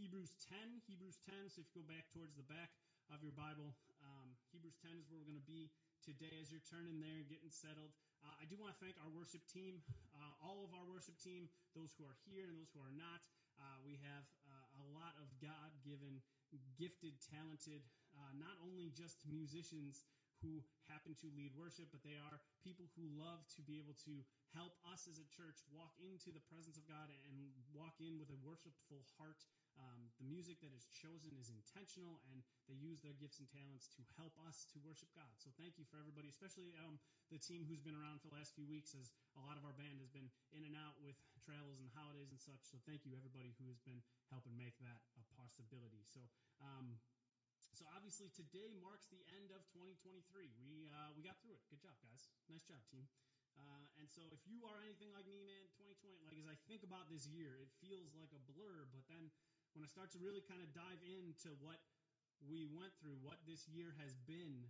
Hebrews 10. Hebrews 10, so if you go back towards the back of your Bible, um, Hebrews 10 is where we're going to be today as you're turning there and getting settled. Uh, I do want to thank our worship team, uh, all of our worship team, those who are here and those who are not. Uh, we have uh, a lot of God given, gifted, talented, uh, not only just musicians who happen to lead worship, but they are people who love to be able to help us as a church walk into the presence of God and walk in with a worshipful heart. Um, the music that is chosen is intentional, and they use their gifts and talents to help us to worship God. So, thank you for everybody, especially um, the team who's been around for the last few weeks, as a lot of our band has been in and out with travels and holidays and such. So, thank you everybody who has been helping make that a possibility. So, um, so obviously today marks the end of 2023. We uh, we got through it. Good job, guys. Nice job, team. Uh, and so if you are anything like me, man, 2020, like as I think about this year, it feels like a blur. But then when I start to really kind of dive into what we went through, what this year has been,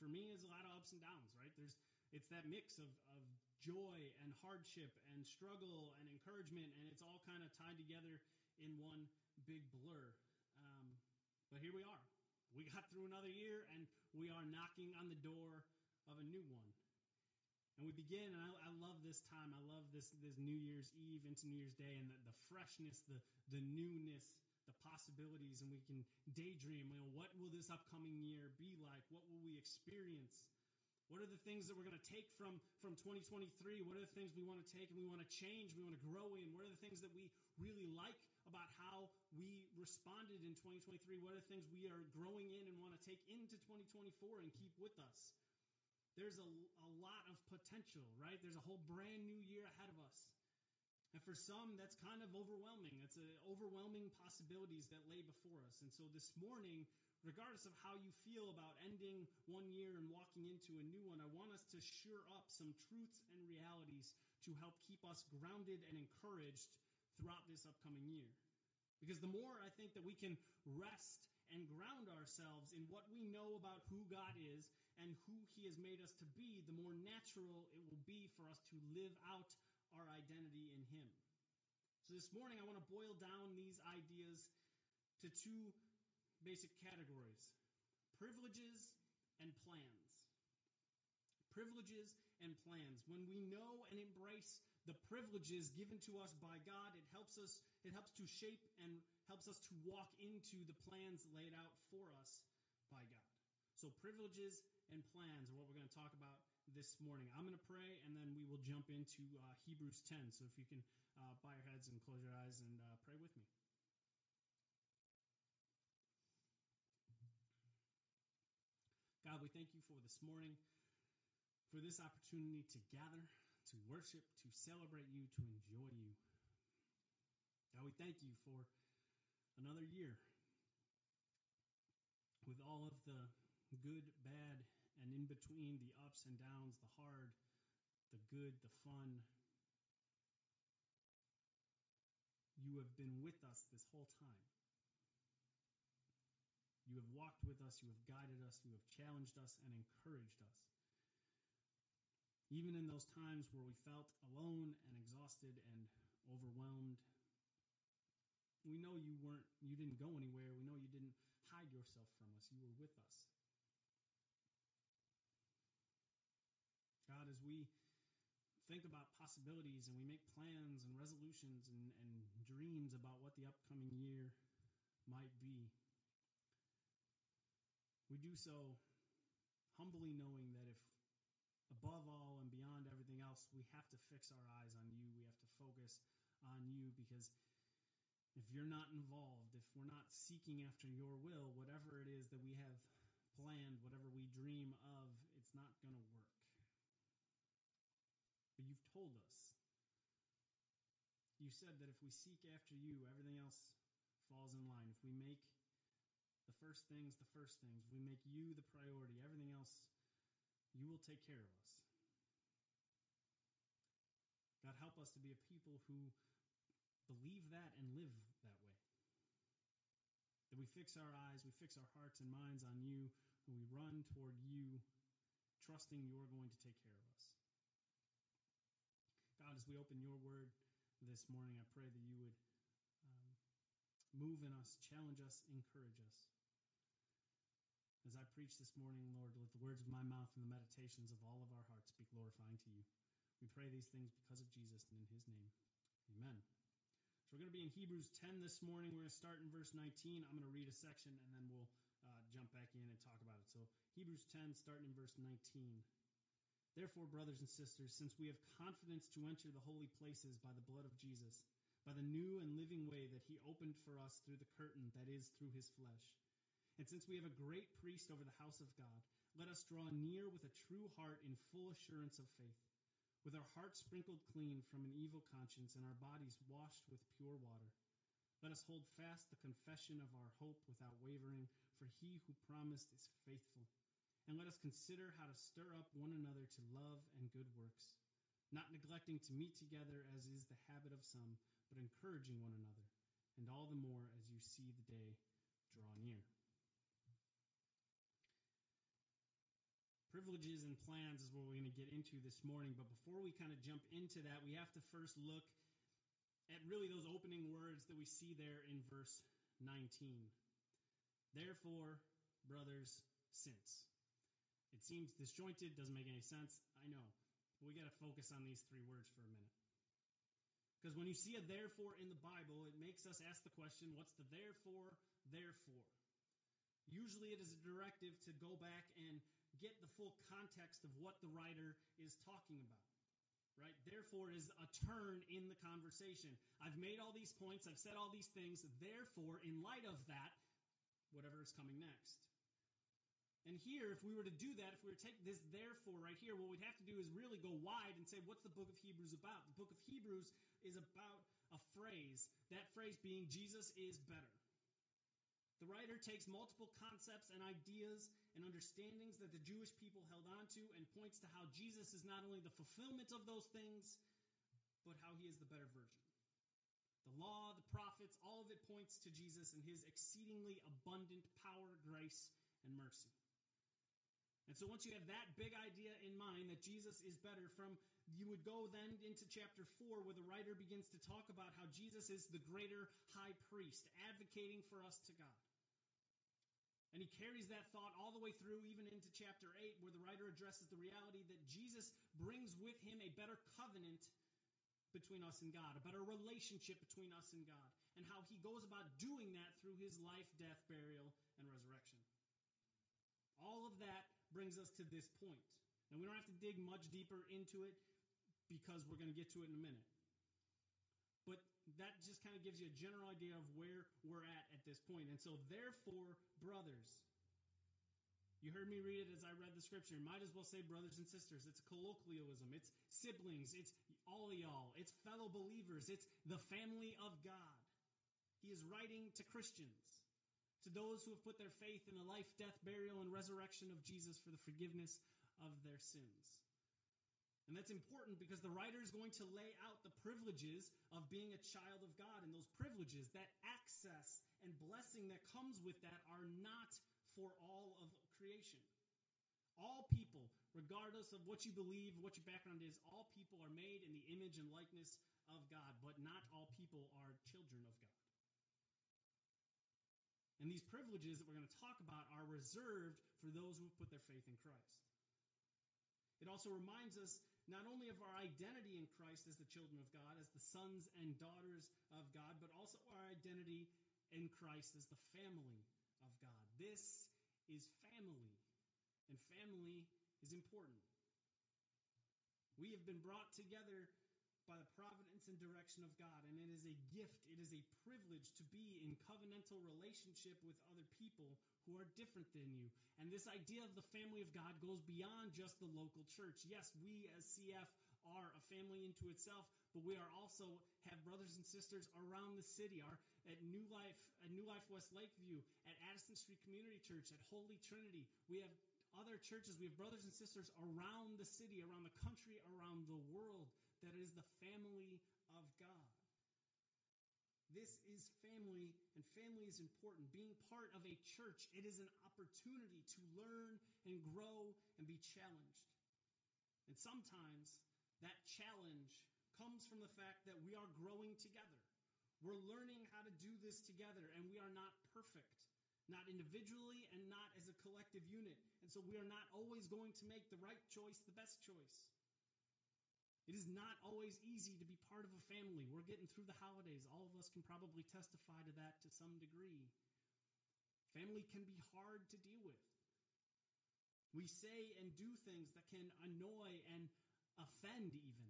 for me is a lot of ups and downs, right? There's it's that mix of, of joy and hardship and struggle and encouragement, and it's all kind of tied together in one big blur. Um, but here we are we got through another year and we are knocking on the door of a new one. We begin, and I, I, love this time. I love this this New Year's Eve into New Year's Day, and the, the freshness, the the newness, the possibilities, and we can daydream. You know, what will this upcoming year be like? What will we experience? What are the things that we're going to take from, from 2023? What are the things we want to take and we want to change, we want to grow in? What are the things that we really like about how we responded in 2023? What are the things we are growing in and want to take into 2024 and keep with us? There's a, a lot of potential, right? There's a whole brand new year ahead of us. And for some, that's kind of overwhelming. It's a, overwhelming possibilities that lay before us. And so this morning, regardless of how you feel about ending one year and walking into a new one, I want us to sure up some truths and realities to help keep us grounded and encouraged throughout this upcoming year. Because the more I think that we can rest and ground ourselves in what we know about who God is and who He has made us to be, the more natural it will be for us to live out our identity in Him. So this morning, I want to boil down these ideas to two basic categories privileges and plans. Privileges and plans. When we know and embrace the privileges given to us by God, it helps us, it helps to shape and helps us to walk into the plans laid out for us by God. So, privileges and plans are what we're going to talk about this morning. I'm going to pray and then we will jump into uh, Hebrews 10. So, if you can uh, bow your heads and close your eyes and uh, pray with me. God, we thank you for this morning, for this opportunity to gather, to worship, to celebrate you, to enjoy you. God, we thank you for another year with all of the good, bad, and in between the ups and downs, the hard, the good, the fun. You have been with us this whole time. You have walked with us, you have guided us, you have challenged us and encouraged us. Even in those times where we felt alone and exhausted and overwhelmed, we know you weren't you didn't go anywhere. We know you didn't hide yourself from us. You were with us. As we think about possibilities and we make plans and resolutions and, and dreams about what the upcoming year might be, we do so humbly knowing that if above all and beyond everything else, we have to fix our eyes on you. We have to focus on you because if you're not involved, if we're not seeking after your will, whatever it is that we have planned, whatever we dream of, it's not going to work. But you've told us. You said that if we seek after you, everything else falls in line. If we make the first things, the first things. if We make you the priority. Everything else, you will take care of us. God, help us to be a people who believe that and live that way. That we fix our eyes, we fix our hearts and minds on you, and we run toward you, trusting you're going to take care of us. God, as we open your word this morning, I pray that you would um, move in us, challenge us, encourage us. As I preach this morning, Lord, let the words of my mouth and the meditations of all of our hearts be glorifying to you. We pray these things because of Jesus and in his name. Amen. So we're going to be in Hebrews 10 this morning. We're going to start in verse 19. I'm going to read a section and then we'll uh, jump back in and talk about it. So Hebrews 10, starting in verse 19. Therefore, brothers and sisters, since we have confidence to enter the holy places by the blood of Jesus, by the new and living way that he opened for us through the curtain that is through his flesh. And since we have a great priest over the house of God, let us draw near with a true heart in full assurance of faith, with our hearts sprinkled clean from an evil conscience and our bodies washed with pure water. Let us hold fast the confession of our hope without wavering, for he who promised is faithful. And let us consider how to stir up one another to love and good works, not neglecting to meet together as is the habit of some, but encouraging one another, and all the more as you see the day draw near. Privileges and plans is what we're going to get into this morning, but before we kind of jump into that, we have to first look at really those opening words that we see there in verse 19. Therefore, brothers, since. It seems disjointed, doesn't make any sense. I know. But we got to focus on these three words for a minute. Because when you see a therefore in the Bible, it makes us ask the question what's the therefore, therefore? Usually it is a directive to go back and get the full context of what the writer is talking about. Right? Therefore is a turn in the conversation. I've made all these points, I've said all these things. Therefore, in light of that, whatever is coming next. And here, if we were to do that, if we were to take this therefore right here, what we'd have to do is really go wide and say, what's the book of Hebrews about? The book of Hebrews is about a phrase, that phrase being Jesus is better. The writer takes multiple concepts and ideas and understandings that the Jewish people held on to and points to how Jesus is not only the fulfillment of those things, but how he is the better version. The law, the prophets, all of it points to Jesus and his exceedingly abundant power, grace, and mercy. And so once you have that big idea in mind that Jesus is better from you would go then into chapter 4 where the writer begins to talk about how Jesus is the greater high priest advocating for us to God. And he carries that thought all the way through even into chapter 8 where the writer addresses the reality that Jesus brings with him a better covenant between us and God, a better relationship between us and God, and how he goes about doing that through his life, death, burial, and resurrection. All of that brings us to this point. Now, we don't have to dig much deeper into it because we're going to get to it in a minute. But that just kind of gives you a general idea of where we're at at this point. And so, therefore, brothers, you heard me read it as I read the scripture. You Might as well say brothers and sisters. It's colloquialism. It's siblings. It's all y'all. It's fellow believers. It's the family of God. He is writing to Christians to those who have put their faith in the life, death, burial, and resurrection of Jesus for the forgiveness of their sins. And that's important because the writer is going to lay out the privileges of being a child of God. And those privileges, that access and blessing that comes with that, are not for all of creation. All people, regardless of what you believe, what your background is, all people are made in the image and likeness of God, but not all people are children of God. And these privileges that we're going to talk about are reserved for those who have put their faith in Christ. It also reminds us not only of our identity in Christ as the children of God, as the sons and daughters of God, but also our identity in Christ as the family of God. This is family, and family is important. We have been brought together by the providence and direction of God. And it is a gift, it is a privilege to be in covenantal relationship with other people who are different than you. And this idea of the family of God goes beyond just the local church. Yes, we as CF are a family into itself, but we are also have brothers and sisters around the city. Our at New Life, at New Life West Lakeview, at Addison Street Community Church, at Holy Trinity. We have other churches. We have brothers and sisters around the city, around the country, around the world that is the family of God. This is family, and family is important. Being part of a church, it is an opportunity to learn and grow and be challenged. And sometimes that challenge comes from the fact that we are growing together. We're learning how to do this together, and we are not perfect, not individually and not as a collective unit. And so we are not always going to make the right choice, the best choice. It is not always easy to be part of a family. We're getting through the holidays. All of us can probably testify to that to some degree. Family can be hard to deal with. We say and do things that can annoy and offend, even.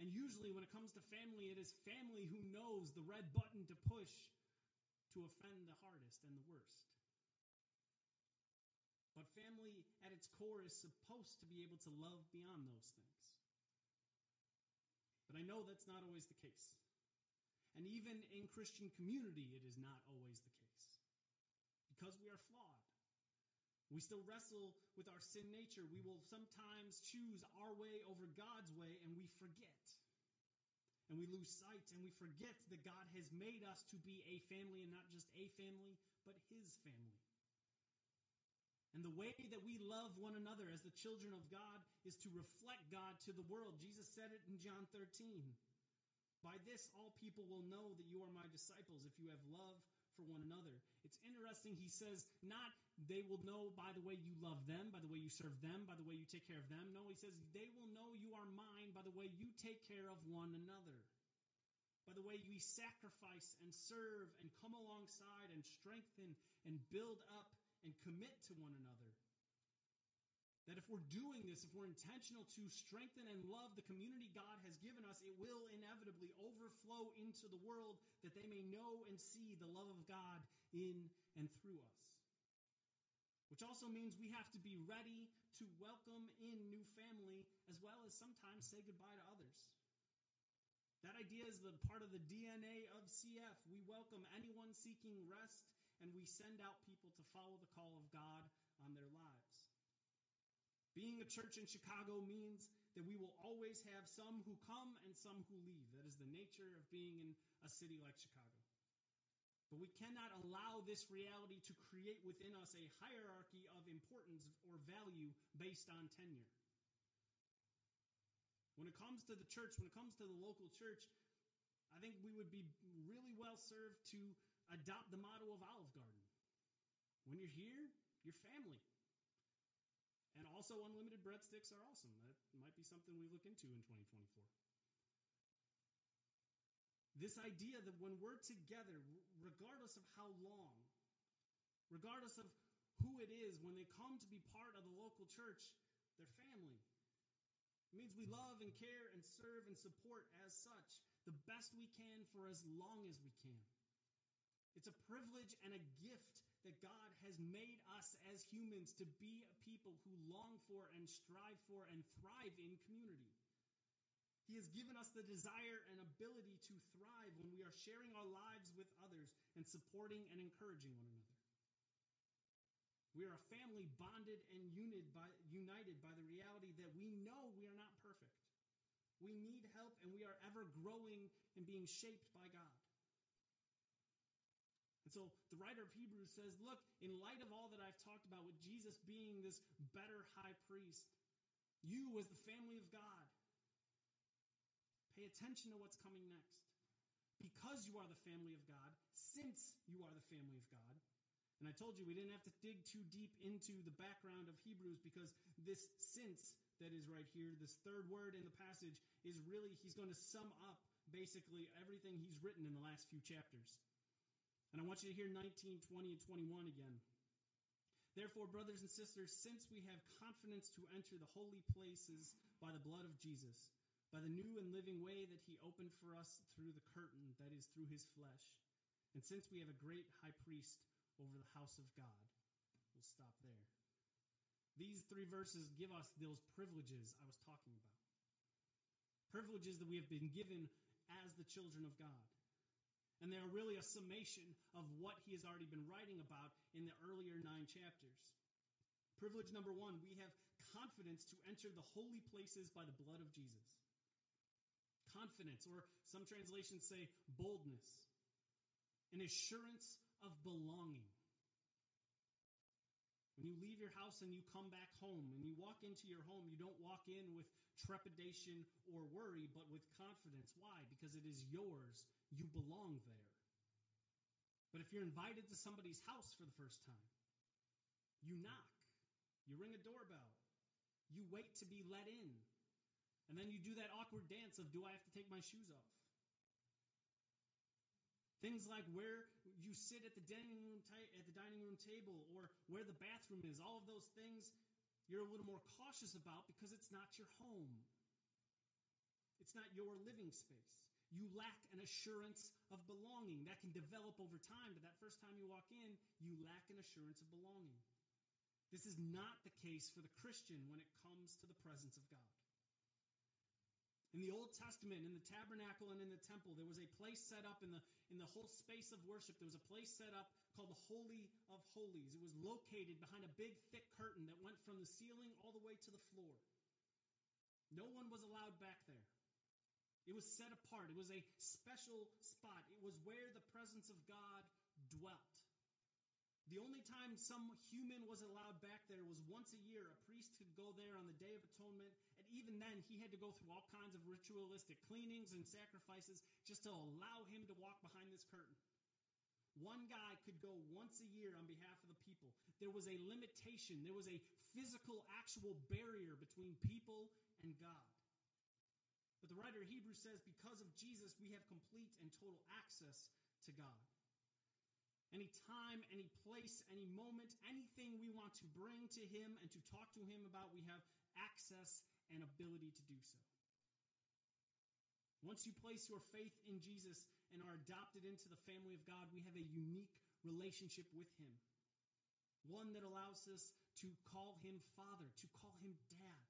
And usually, when it comes to family, it is family who knows the red button to push to offend the hardest and the worst. But family, at its core, is supposed to be able to love beyond those things. But I know that's not always the case. And even in Christian community, it is not always the case. Because we are flawed. We still wrestle with our sin nature. We will sometimes choose our way over God's way, and we forget. And we lose sight, and we forget that God has made us to be a family, and not just a family, but His family. And the way that we love one another as the children of God is to reflect God to the world. Jesus said it in John 13. By this, all people will know that you are my disciples if you have love for one another. It's interesting, he says, not they will know by the way you love them, by the way you serve them, by the way you take care of them. No, he says they will know you are mine by the way you take care of one another. By the way we sacrifice and serve and come alongside and strengthen and build up and commit to one another. That if we're doing this, if we're intentional to strengthen and love the community God has given us, it will inevitably overflow into the world that they may know and see the love of God in and through us. Which also means we have to be ready to welcome in new family as well as sometimes say goodbye to others. That idea is the part of the DNA of CF. We welcome anyone seeking rest and we send out people to follow the call of God on their lives. Being a church in Chicago means that we will always have some who come and some who leave. That is the nature of being in a city like Chicago. But we cannot allow this reality to create within us a hierarchy of importance or value based on tenure. When it comes to the church, when it comes to the local church, I think we would be really well served to adopt the motto of Olive Garden. When you're here, you're family. And also, unlimited breadsticks are awesome. That might be something we look into in 2024. This idea that when we're together, regardless of how long, regardless of who it is, when they come to be part of the local church, they're family. It means we love and care and serve and support as such the best we can for as long as we can. It's a privilege and a gift that God has made us as humans to be a people who long for and strive for and thrive in community. He has given us the desire and ability to thrive when we are sharing our lives with others and supporting and encouraging one another. We are a family bonded and united by, united by the reality that we know we are not perfect. We need help and we are ever growing and being shaped by God. So the writer of Hebrews says, look, in light of all that I've talked about with Jesus being this better high priest, you as the family of God, pay attention to what's coming next. Because you are the family of God, since you are the family of God, and I told you we didn't have to dig too deep into the background of Hebrews because this since that is right here, this third word in the passage, is really, he's going to sum up basically everything he's written in the last few chapters. And I want you to hear 19, 20, and 21 again. Therefore, brothers and sisters, since we have confidence to enter the holy places by the blood of Jesus, by the new and living way that he opened for us through the curtain, that is, through his flesh, and since we have a great high priest over the house of God, we'll stop there. These three verses give us those privileges I was talking about. Privileges that we have been given as the children of God. And they are really a summation of what he has already been writing about in the earlier nine chapters. Privilege number one we have confidence to enter the holy places by the blood of Jesus. Confidence, or some translations say boldness, an assurance of belonging. When you leave your house and you come back home, and you walk into your home, you don't walk in with trepidation or worry, but with confidence. Why? Because it is yours. You belong there. But if you're invited to somebody's house for the first time, you knock, you ring a doorbell, you wait to be let in, and then you do that awkward dance of, do I have to take my shoes off? Things like where you sit at the dining room ta- at the dining room table or where the bathroom is, all of those things you're a little more cautious about because it's not your home. It's not your living space. You lack an assurance of belonging that can develop over time, but that first time you walk in, you lack an assurance of belonging. This is not the case for the Christian when it comes to the presence of God. In the Old Testament, in the tabernacle and in the temple, there was a place set up in the, in the whole space of worship. There was a place set up called the Holy of Holies. It was located behind a big, thick curtain that went from the ceiling all the way to the floor. No one was allowed back there. It was set apart. It was a special spot. It was where the presence of God dwelt. The only time some human was allowed back there was once a year. A priest could go there on the Day of Atonement and even then, he had to go through all kinds of ritualistic cleanings and sacrifices just to allow him to walk behind this curtain. One guy could go once a year on behalf of the people. There was a limitation, there was a physical, actual barrier between people and God. But the writer of Hebrews says, because of Jesus, we have complete and total access to God. Any time, any place, any moment, anything we want to bring to Him and to talk to Him about, we have access and ability to do so. Once you place your faith in Jesus and are adopted into the family of God, we have a unique relationship with Him. One that allows us to call Him Father, to call Him Dad.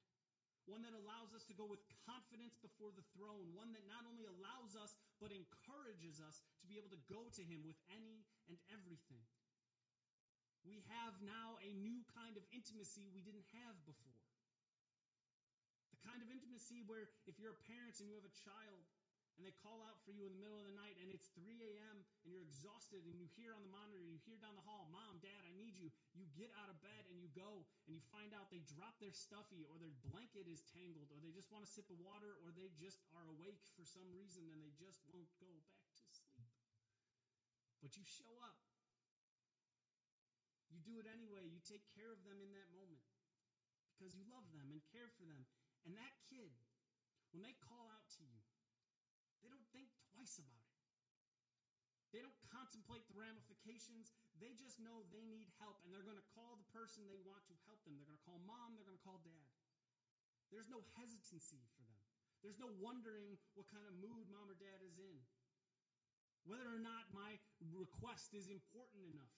One that allows us to go with confidence before the throne. One that not only allows us, but encourages us to be able to go to Him with any and everything. We have now a new kind of intimacy we didn't have before The kind of intimacy where if you're a parent and you have a child and they call out for you in the middle of the night and it's 3 a.m. and you're exhausted and you hear on the monitor, you hear down the hall, Mom, Dad, I need you. You get out of bed and you go and you find out they drop their stuffy or their blanket is tangled or they just want a sip of water or they just are awake for some reason and they just won't go back to sleep. But you show up. You do it anyway. You take care of them in that moment because you love them and care for them. And that kid, when they call out to you, they don't think twice about it. They don't contemplate the ramifications. They just know they need help, and they're going to call the person they want to help them. They're going to call mom, they're going to call dad. There's no hesitancy for them. There's no wondering what kind of mood mom or dad is in. Whether or not my request is important enough.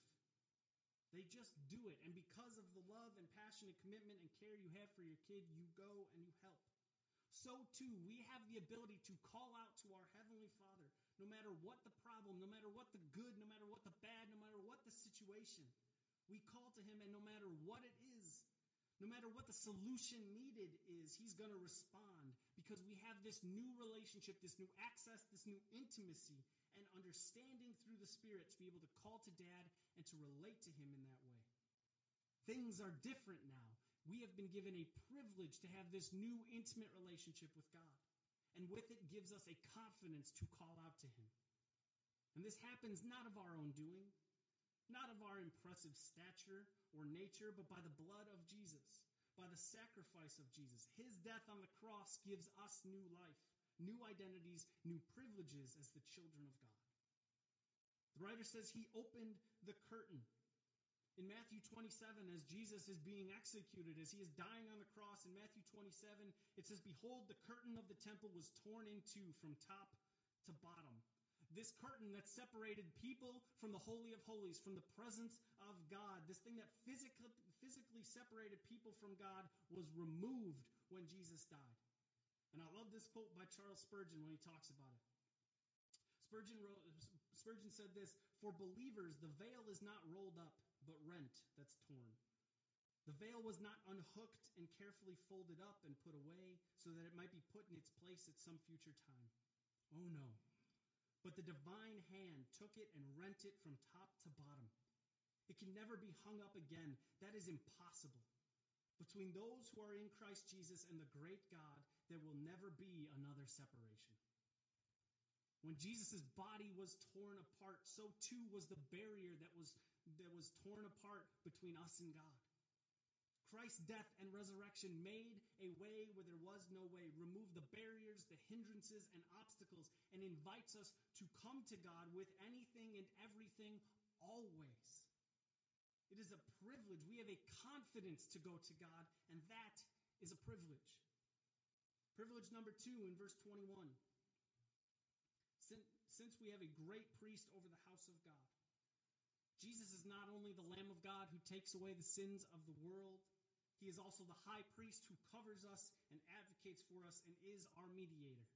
They just do it. And because of the love and passion and commitment and care you have for your kid, you go and you help. So, too, we have the ability to call out to our Heavenly Father, no matter what the problem, no matter what the good, no matter what the bad, no matter what the situation. We call to Him, and no matter what it is, no matter what the solution needed is, He's going to respond because we have this new relationship, this new access, this new intimacy and understanding through the Spirit to be able to call to Dad and to relate to Him in that way. Things are different now. We have been given a privilege to have this new intimate relationship with God. And with it gives us a confidence to call out to Him. And this happens not of our own doing, not of our impressive stature or nature, but by the blood of Jesus, by the sacrifice of Jesus. His death on the cross gives us new life new identities, new privileges as the children of God. The writer says he opened the curtain. In Matthew 27, as Jesus is being executed, as he is dying on the cross, in Matthew 27, it says, Behold, the curtain of the temple was torn in two from top to bottom. This curtain that separated people from the Holy of Holies, from the presence of God, this thing that physically, physically separated people from God, was removed when Jesus died. And I love this quote by Charles Spurgeon when he talks about it. Spurgeon, wrote, Spurgeon said this For believers, the veil is not rolled up, but rent that's torn. The veil was not unhooked and carefully folded up and put away so that it might be put in its place at some future time. Oh no. But the divine hand took it and rent it from top to bottom. It can never be hung up again. That is impossible. Between those who are in Christ Jesus and the great God, there will never be another separation. When Jesus' body was torn apart, so too was the barrier that was, that was torn apart between us and God. Christ's death and resurrection made a way where there was no way, removed the barriers, the hindrances, and obstacles, and invites us to come to God with anything and everything always. It is a privilege. We have a confidence to go to God, and that is a privilege. Privilege number two in verse 21. Since we have a great priest over the house of God, Jesus is not only the Lamb of God who takes away the sins of the world, he is also the high priest who covers us and advocates for us and is our mediator.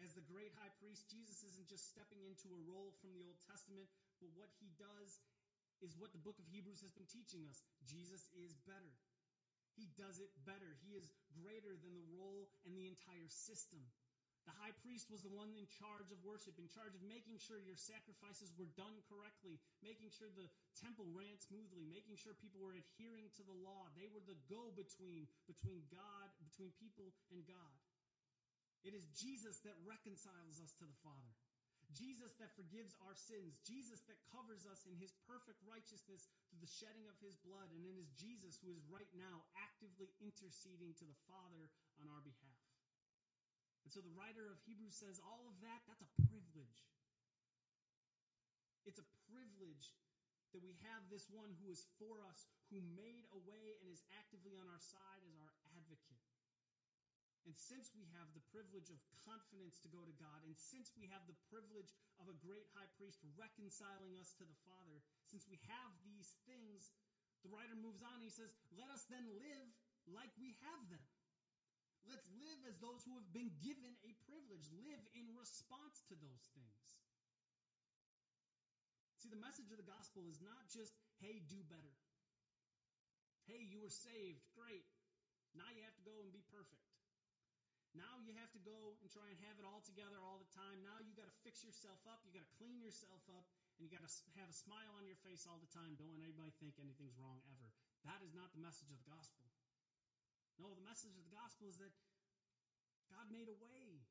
As the great high priest, Jesus isn't just stepping into a role from the Old Testament, but what he does is what the book of Hebrews has been teaching us. Jesus is better. He does it better. He is greater than the role and the entire system. The high priest was the one in charge of worship, in charge of making sure your sacrifices were done correctly, making sure the temple ran smoothly, making sure people were adhering to the law. They were the go between between God, between people and God. It is Jesus that reconciles us to the Father. Jesus that forgives our sins. Jesus that covers us in his perfect righteousness through the shedding of his blood. And it is Jesus who is right now actively interceding to the Father on our behalf. And so the writer of Hebrews says all of that, that's a privilege. It's a privilege that we have this one who is for us, who made a way and is actively on our side as our advocate. And since we have the privilege of confidence to go to God, and since we have the privilege of a great high priest reconciling us to the Father, since we have these things, the writer moves on. He says, Let us then live like we have them. Let's live as those who have been given a privilege, live in response to those things. See, the message of the gospel is not just, hey, do better. Hey, you were saved. Great. Now you have to go and be perfect. Now you have to go and try and have it all together all the time. Now you got to fix yourself up. You got to clean yourself up. And you got to have a smile on your face all the time. Don't let anybody think anything's wrong ever. That is not the message of the gospel. No, the message of the gospel is that God made a way.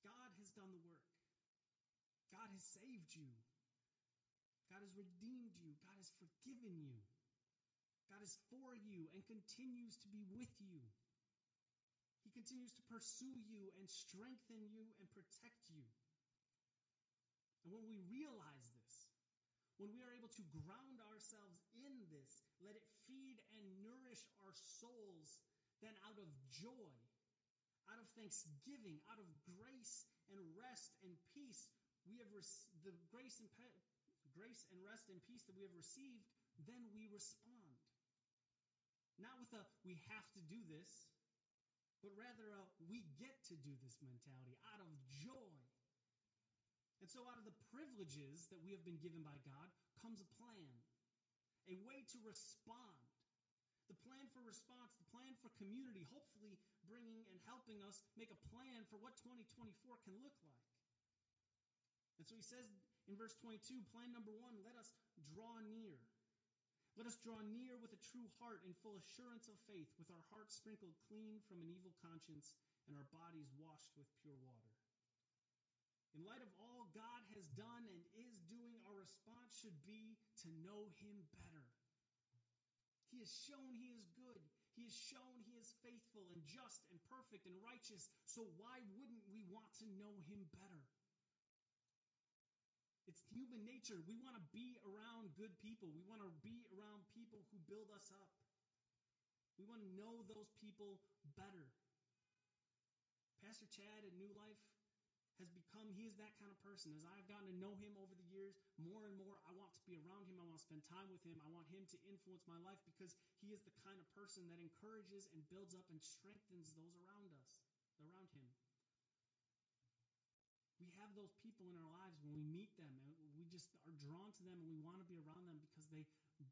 God has done the work. God has saved you. God has redeemed you. God has forgiven you. God is for you and continues to be with you. He continues to pursue you and strengthen you and protect you. And when we realize this, when we are able to ground ourselves in this, let it feed and nourish our souls, then out of joy, out of thanksgiving, out of grace and rest and peace, we have rec- the grace and pe- grace and rest and peace that we have received, then we respond. Not with a we have to do this, but rather a we get to do this mentality out of joy and so, out of the privileges that we have been given by God comes a plan, a way to respond. The plan for response, the plan for community, hopefully bringing and helping us make a plan for what 2024 can look like. And so he says in verse 22 plan number one, let us draw near. Let us draw near with a true heart in full assurance of faith, with our hearts sprinkled clean from an evil conscience and our bodies washed with pure water. In light of all God has done and response should be to know Him better. He has shown He is good. He has shown He is faithful and just and perfect and righteous. So why wouldn't we want to know Him better? It's human nature. We want to be around good people. We want to be around people who build us up. We want to know those people better. Pastor Chad at New Life has become, he is that kind of person. As I've gotten to know him over the years, more and more, I want to be around him. I want to spend time with him. I want him to influence my life because he is the kind of person that encourages and builds up and strengthens those around us, around him. We have those people in our lives when we meet them and we just are drawn to them and we want to be around them because they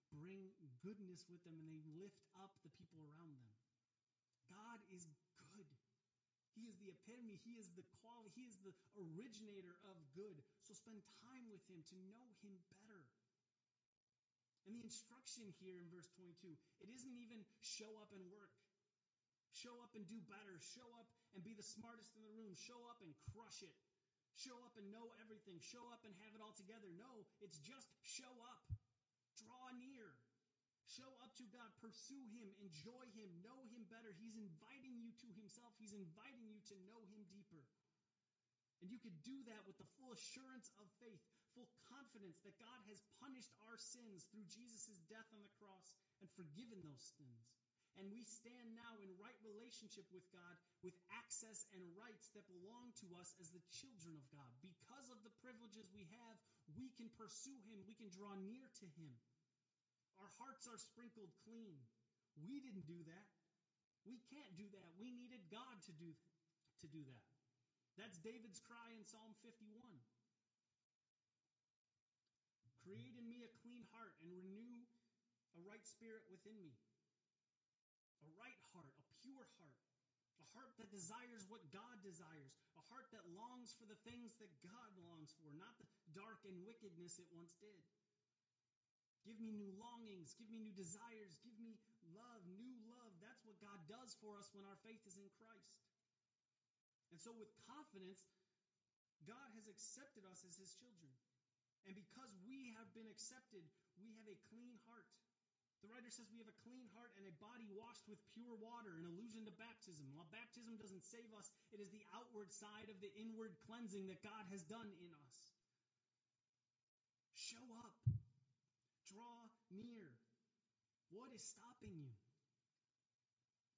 bring goodness with them and they lift up the people around them. God is he is the epitome. He is the quality. He is the originator of good. So spend time with him to know him better. And the instruction here in verse 22, it isn't even show up and work. Show up and do better. Show up and be the smartest in the room. Show up and crush it. Show up and know everything. Show up and have it all together. No, it's just show up. Draw near. Show up to God. Pursue Him. Enjoy Him. Know Him better. He's inviting you to Himself. He's inviting you to know Him deeper. And you could do that with the full assurance of faith, full confidence that God has punished our sins through Jesus' death on the cross and forgiven those sins. And we stand now in right relationship with God with access and rights that belong to us as the children of God. Because of the privileges we have, we can pursue Him, we can draw near to Him. Our hearts are sprinkled clean. We didn't do that. We can't do that. We needed God to do, to do that. That's David's cry in Psalm 51. Create in me a clean heart and renew a right spirit within me. A right heart, a pure heart, a heart that desires what God desires, a heart that longs for the things that God longs for, not the dark and wickedness it once did. Give me new longings, give me new desires, give me love, new love. That's what God does for us when our faith is in Christ. And so, with confidence, God has accepted us as his children. And because we have been accepted, we have a clean heart. The writer says we have a clean heart and a body washed with pure water, an allusion to baptism. While baptism doesn't save us, it is the outward side of the inward cleansing that God has done in us. Show up, near. What is stopping you?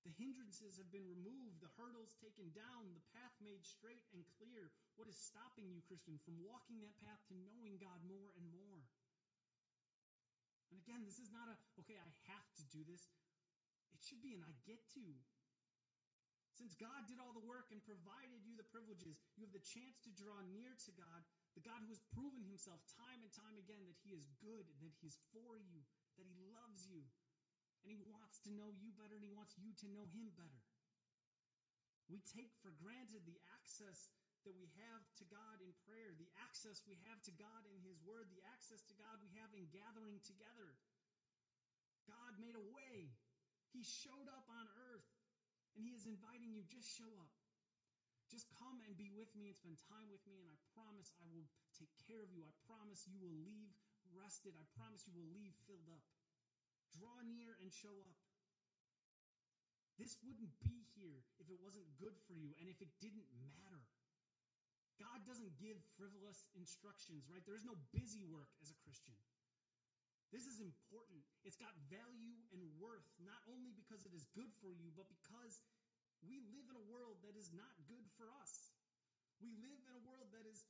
The hindrances have been removed, the hurdles taken down, the path made straight and clear. What is stopping you, Christian, from walking that path to knowing God more and more? And again, this is not a, okay, I have to do this. It should be an I get to. Since God did all the work and provided you the privileges, you have the chance to draw near to God, the God who has proven himself time and time again that he is good, and that he is for you, that he loves you, and he wants to know you better and he wants you to know him better. We take for granted the access that we have to God in prayer, the access we have to God in his word, the access to God we have in gathering together. God made a way. He showed up on earth and he is inviting you just show up. Just come and be with me and spend time with me, and I promise I will take care of you. I promise you will leave rested. I promise you will leave filled up. Draw near and show up. This wouldn't be here if it wasn't good for you and if it didn't matter. God doesn't give frivolous instructions, right? There is no busy work as a Christian. This is important. It's got value and worth, not only because it is good for you, but because we live in a world that is not good for us. We live in a world that is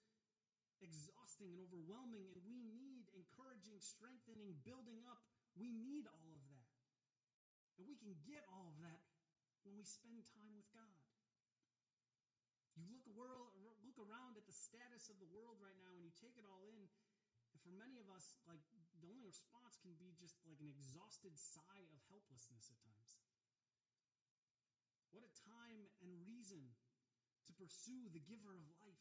exhausting and overwhelming, and we need encouraging, strengthening, building up we need all of that. And we can get all of that when we spend time with God. You look, world, look around at the status of the world right now and you take it all in. And for many of us, like the only response can be just like an exhausted sigh of helplessness at times. What a time and reason to pursue the giver of life,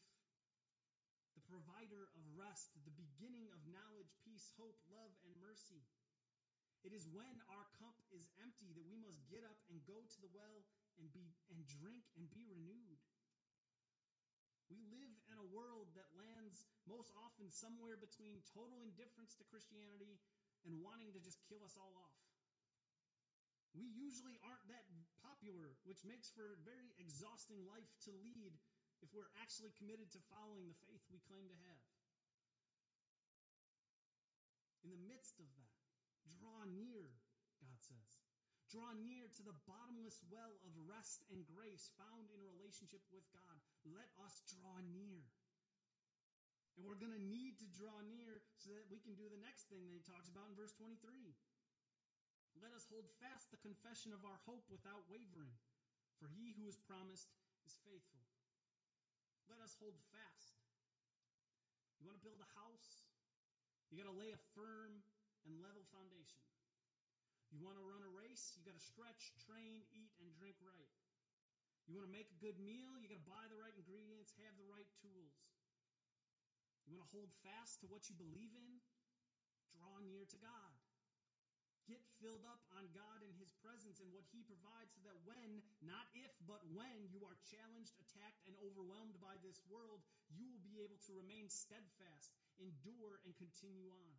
the provider of rest, the beginning of knowledge, peace, hope, love, and mercy. It is when our cup is empty that we must get up and go to the well and be and drink and be renewed. We live in a world that lands most often somewhere between total indifference to Christianity and wanting to just kill us all off. We usually aren't that popular, which makes for a very exhausting life to lead if we're actually committed to following the faith we claim to have. In the midst of that, Draw near, God says. Draw near to the bottomless well of rest and grace found in relationship with God. Let us draw near. And we're going to need to draw near so that we can do the next thing that he talks about in verse 23. Let us hold fast the confession of our hope without wavering, for he who is promised is faithful. Let us hold fast. You want to build a house? You got to lay a firm and level foundation. You want to run a race? You got to stretch, train, eat, and drink right. You want to make a good meal? You got to buy the right ingredients, have the right tools. You want to hold fast to what you believe in? Draw near to God. Get filled up on God and His presence and what He provides so that when, not if, but when you are challenged, attacked, and overwhelmed by this world, you will be able to remain steadfast, endure, and continue on.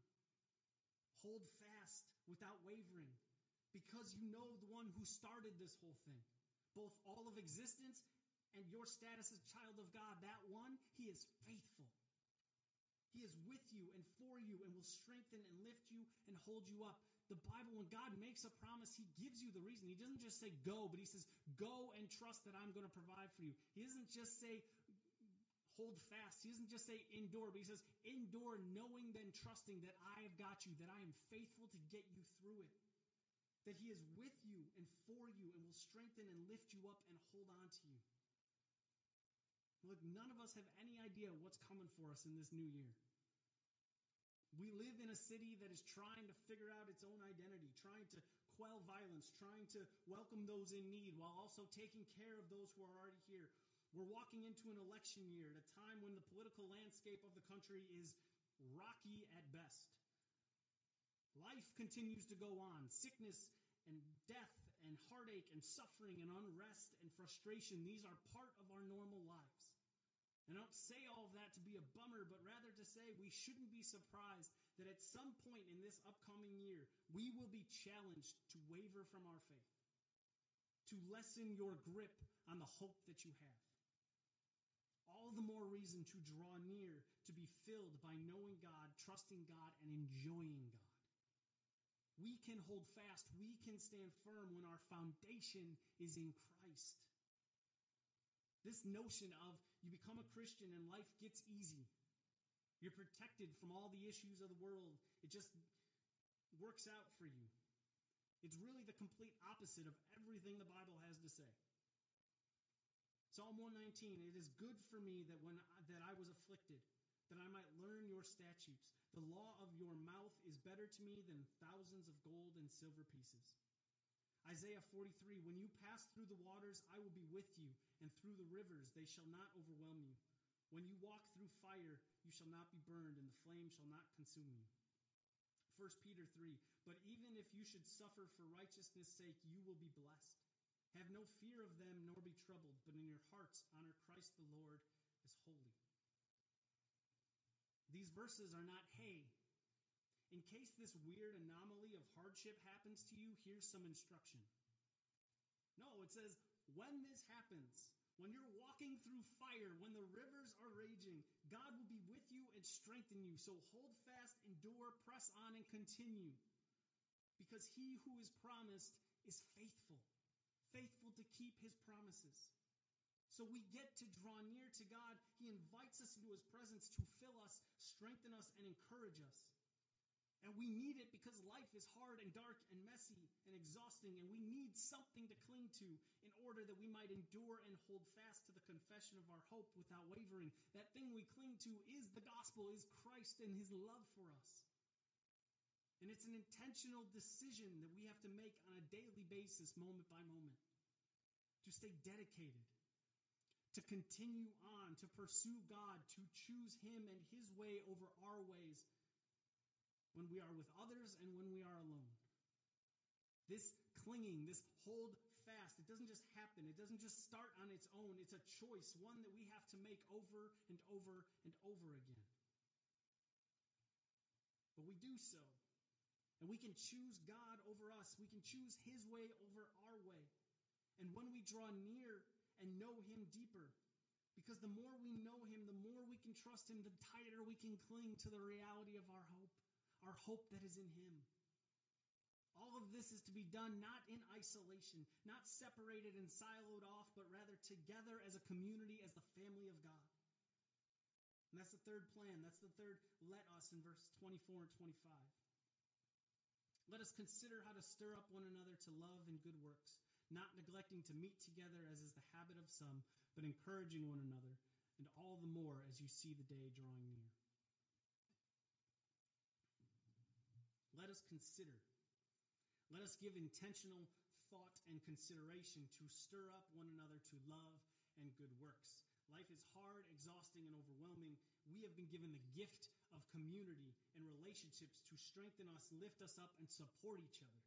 Hold fast without wavering because you know the one who started this whole thing, both all of existence and your status as child of God. That one, He is faithful. He is with you and for you and will strengthen and lift you and hold you up. The Bible, when God makes a promise, He gives you the reason. He doesn't just say go, but He says, go and trust that I'm going to provide for you. He doesn't just say hold fast. He doesn't just say endure, but He says endure knowing then trusting that I have got you, that I am faithful to get you through it. That He is with you and for you and will strengthen and lift you up and hold on to you. Look, none of us have any idea what's coming for us in this new year. We live in a city that is trying to figure out its own identity, trying to quell violence, trying to welcome those in need while also taking care of those who are already here. We're walking into an election year at a time when the political landscape of the country is rocky at best. Life continues to go on. Sickness and death and heartache and suffering and unrest and frustration, these are part of our normal lives. And I don't say all of that to be a bummer, but rather to say we shouldn't be surprised that at some point in this upcoming year, we will be challenged to waver from our faith, to lessen your grip on the hope that you have. All the more reason to draw near, to be filled by knowing God, trusting God, and enjoying God. We can hold fast, we can stand firm when our foundation is in Christ. This notion of you become a Christian and life gets easy. You're protected from all the issues of the world. It just works out for you. It's really the complete opposite of everything the Bible has to say. Psalm 119, it is good for me that when I, that I was afflicted, that I might learn your statutes. The law of your mouth is better to me than thousands of gold and silver pieces. Isaiah 43 When you pass through the waters, I will be with you, and through the rivers, they shall not overwhelm you. When you walk through fire, you shall not be burned, and the flame shall not consume you. 1 Peter 3 But even if you should suffer for righteousness' sake, you will be blessed. Have no fear of them, nor be troubled, but in your hearts honor Christ the Lord as holy. These verses are not, hey, in case this weird anomaly of hardship happens to you, here's some instruction. No, it says, when this happens, when you're walking through fire, when the rivers are raging, God will be with you and strengthen you. So hold fast, endure, press on, and continue. Because he who is promised is faithful, faithful to keep his promises. So we get to draw near to God. He invites us into his presence to fill us, strengthen us, and encourage us. And we need it because life is hard and dark and messy and exhausting, and we need something to cling to in order that we might endure and hold fast to the confession of our hope without wavering. That thing we cling to is the gospel, is Christ and his love for us. And it's an intentional decision that we have to make on a daily basis, moment by moment, to stay dedicated, to continue on, to pursue God, to choose Him and His way over our ways when we are with others and when we are alone. This clinging, this hold fast, it doesn't just happen. It doesn't just start on its own. It's a choice, one that we have to make over and over and over again. But we do so. And we can choose God over us. We can choose His way over our way. And when we draw near and know Him deeper, because the more we know Him, the more we can trust Him, the tighter we can cling to the reality of our hope our hope that is in Him. All of this is to be done not in isolation, not separated and siloed off, but rather together as a community, as the family of God. And that's the third plan. That's the third let us in verse 24 and 25. Let us consider how to stir up one another to love and good works, not neglecting to meet together as is the habit of some, but encouraging one another, and all the more as you see the day drawing near. Let us consider. Let us give intentional thought and consideration to stir up one another to love and good works. Life is hard, exhausting, and overwhelming. We have been given the gift of community and relationships to strengthen us, lift us up, and support each other.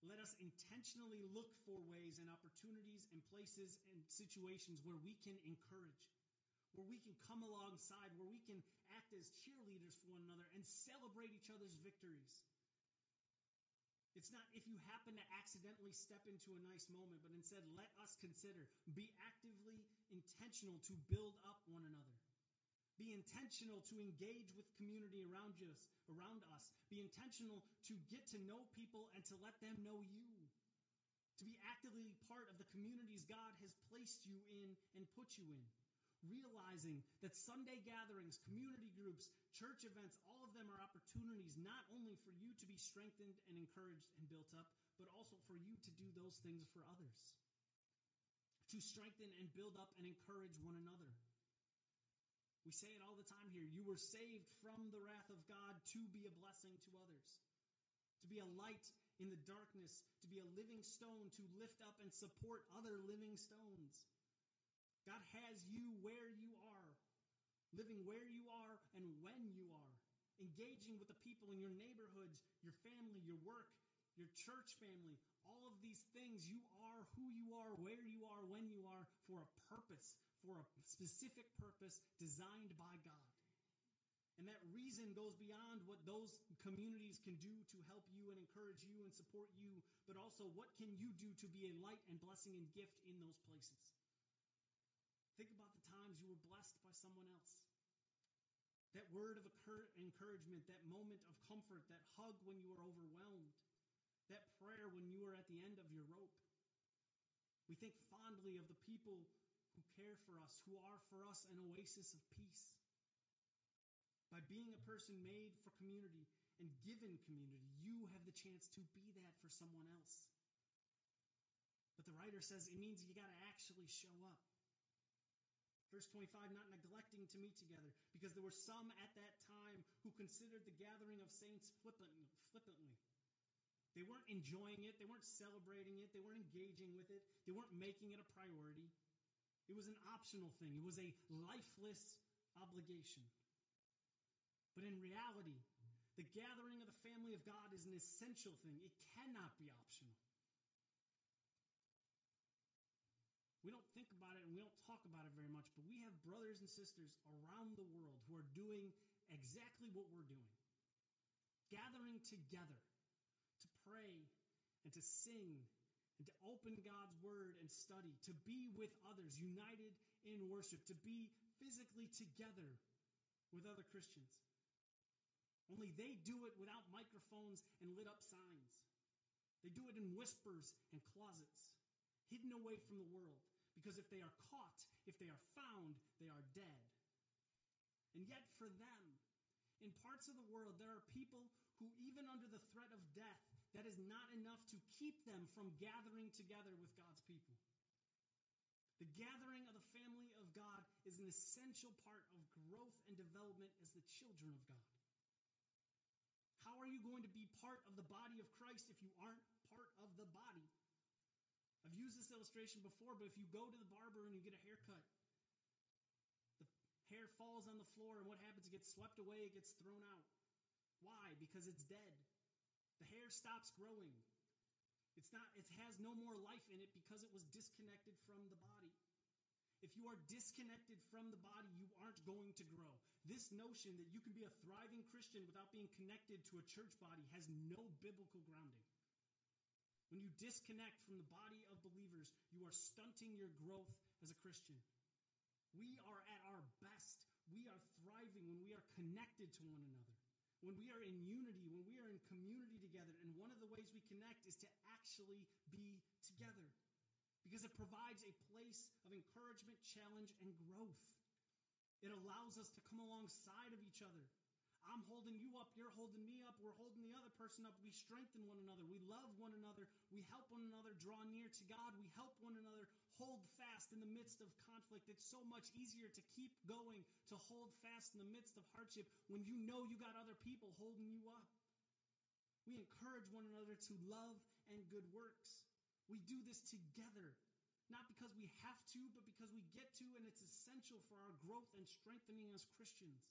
Let us intentionally look for ways and opportunities and places and situations where we can encourage, where we can come alongside, where we can act as cheerleaders for one another and celebrate each other's victories. It's not if you happen to accidentally step into a nice moment, but instead let us consider, be actively intentional to build up one another. Be intentional to engage with community around us, around us. Be intentional to get to know people and to let them know you. To be actively part of the communities God has placed you in and put you in. Realizing that Sunday gatherings, community groups, church events, all of them are opportunities not only for you to be strengthened and encouraged and built up, but also for you to do those things for others. To strengthen and build up and encourage one another. We say it all the time here. You were saved from the wrath of God to be a blessing to others, to be a light in the darkness, to be a living stone, to lift up and support other living stones. God has you where you are, living where you are and when you are, engaging with the people in your neighborhoods, your family, your work, your church family, all of these things. You are who you are, where you are, when you are, for a purpose, for a specific purpose designed by God. And that reason goes beyond what those communities can do to help you and encourage you and support you, but also what can you do to be a light and blessing and gift in those places. Times you were blessed by someone else. That word of encouragement, that moment of comfort, that hug when you were overwhelmed, that prayer when you were at the end of your rope. We think fondly of the people who care for us, who are for us an oasis of peace. By being a person made for community and given community, you have the chance to be that for someone else. But the writer says it means you got to actually show up. Verse 25, not neglecting to meet together, because there were some at that time who considered the gathering of saints flippantly. They weren't enjoying it, they weren't celebrating it, they weren't engaging with it, they weren't making it a priority. It was an optional thing, it was a lifeless obligation. But in reality, the gathering of the family of God is an essential thing, it cannot be optional. We don't think talk about it very much, but we have brothers and sisters around the world who are doing exactly what we're doing gathering together to pray and to sing and to open God's word and study, to be with others, united in worship, to be physically together with other Christians. Only they do it without microphones and lit up signs. They do it in whispers and closets, hidden away from the world. Because if they are caught, if they are found, they are dead. And yet, for them, in parts of the world, there are people who, even under the threat of death, that is not enough to keep them from gathering together with God's people. The gathering of the family of God is an essential part of growth and development as the children of God. How are you going to be part of the body of Christ if you aren't part of the body? I've used this illustration before, but if you go to the barber and you get a haircut, the hair falls on the floor, and what happens? It gets swept away, it gets thrown out. Why? Because it's dead. The hair stops growing. It's not, it has no more life in it because it was disconnected from the body. If you are disconnected from the body, you aren't going to grow. This notion that you can be a thriving Christian without being connected to a church body has no biblical grounding. When you disconnect from the body of believers, you are stunting your growth as a Christian. We are at our best. We are thriving when we are connected to one another, when we are in unity, when we are in community together. And one of the ways we connect is to actually be together because it provides a place of encouragement, challenge, and growth. It allows us to come alongside of each other I'm holding you up, you're holding me up, we're holding the other person up. We strengthen one another, we love one another, we help one another draw near to God, we help one another hold fast in the midst of conflict. It's so much easier to keep going, to hold fast in the midst of hardship when you know you got other people holding you up. We encourage one another to love and good works. We do this together, not because we have to, but because we get to, and it's essential for our growth and strengthening as Christians.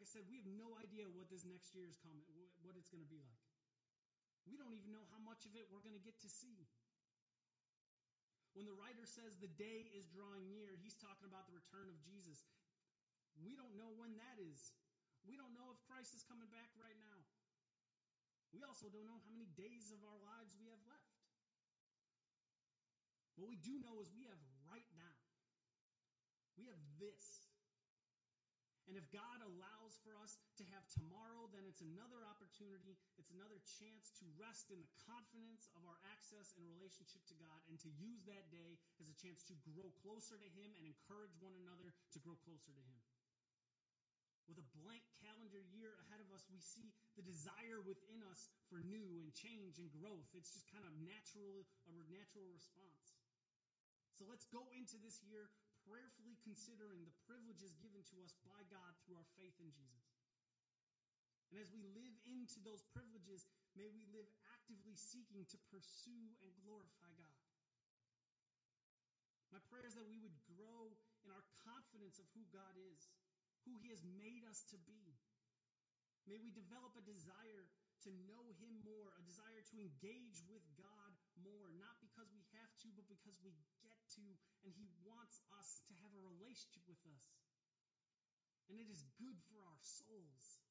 I said, we have no idea what this next year is coming, what it's going to be like. We don't even know how much of it we're going to get to see. When the writer says the day is drawing near, he's talking about the return of Jesus. We don't know when that is. We don't know if Christ is coming back right now. We also don't know how many days of our lives we have left. What we do know is we have right now. We have this. And if God allows for us to have tomorrow, then it's another opportunity. It's another chance to rest in the confidence of our access and relationship to God and to use that day as a chance to grow closer to Him and encourage one another to grow closer to Him. With a blank calendar year ahead of us, we see the desire within us for new and change and growth. It's just kind of natural, a natural response. So let's go into this year prayerfully considering the privileges given to us by God through our faith in Jesus. And as we live into those privileges, may we live actively seeking to pursue and glorify God. My prayer is that we would grow in our confidence of who God is, who He has made us to be. May we develop a desire to know Him more, a desire to engage with God more, not because we have to, but because we get to, and He wants us to have a relationship with us. And it is good for our souls.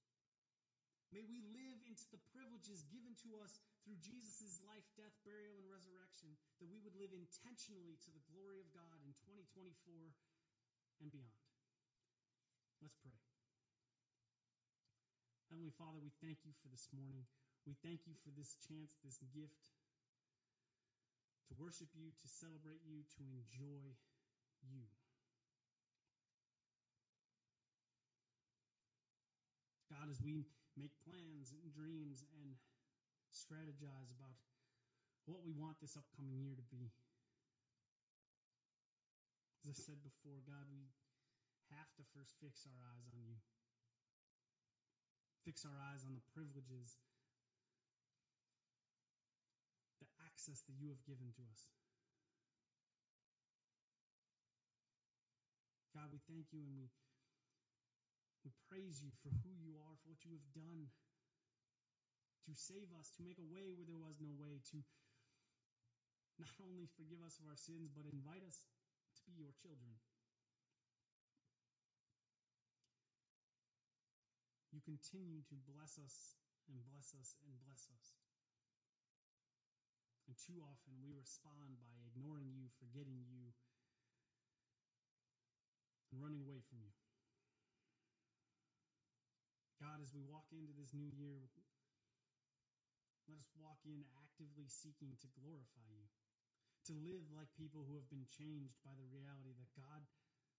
May we live into the privileges given to us through Jesus' life, death, burial, and resurrection, that we would live intentionally to the glory of God in 2024 and beyond. Let's pray. Heavenly Father, we thank you for this morning. We thank you for this chance, this gift to worship you, to celebrate you, to enjoy you. God, as we make plans and dreams and strategize about what we want this upcoming year to be. As I said before, God, we have to first fix our eyes on you. Fix our eyes on the privileges access that you have given to us. God, we thank you and we, we praise you for who you are, for what you have done to save us, to make a way where there was no way, to not only forgive us of our sins, but invite us to be your children. You continue to bless us and bless us and bless us. And too often we respond by ignoring you, forgetting you, and running away from you. God, as we walk into this new year, let us walk in actively seeking to glorify you, to live like people who have been changed by the reality that God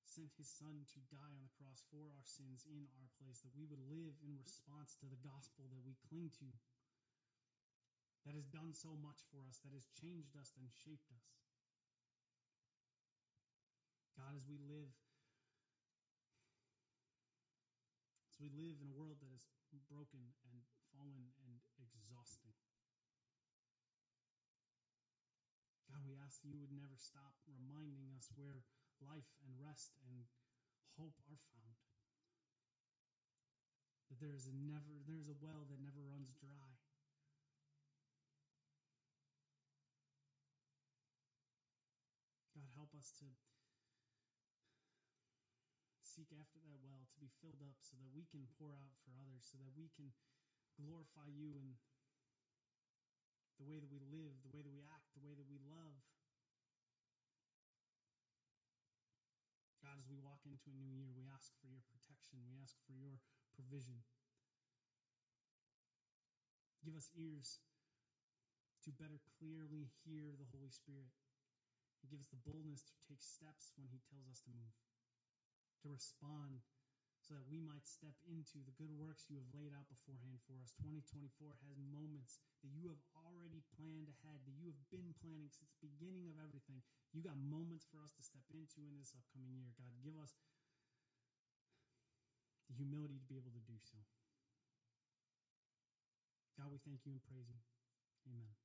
sent his son to die on the cross for our sins in our place, that we would live in response to the gospel that we cling to that has done so much for us, that has changed us and shaped us. God, as we live, as we live in a world that is broken and fallen and exhausting. God, we ask that you would never stop reminding us where life and rest and hope are found. That there is a never there is a well that never runs dry. Us to seek after that well, to be filled up so that we can pour out for others, so that we can glorify you in the way that we live, the way that we act, the way that we love. God, as we walk into a new year, we ask for your protection. We ask for your provision. Give us ears to better clearly hear the Holy Spirit. He gives the boldness to take steps when He tells us to move, to respond so that we might step into the good works you have laid out beforehand for us. 2024 has moments that you have already planned ahead, that you have been planning since the beginning of everything. You got moments for us to step into in this upcoming year. God, give us the humility to be able to do so. God, we thank you and praise you. Amen.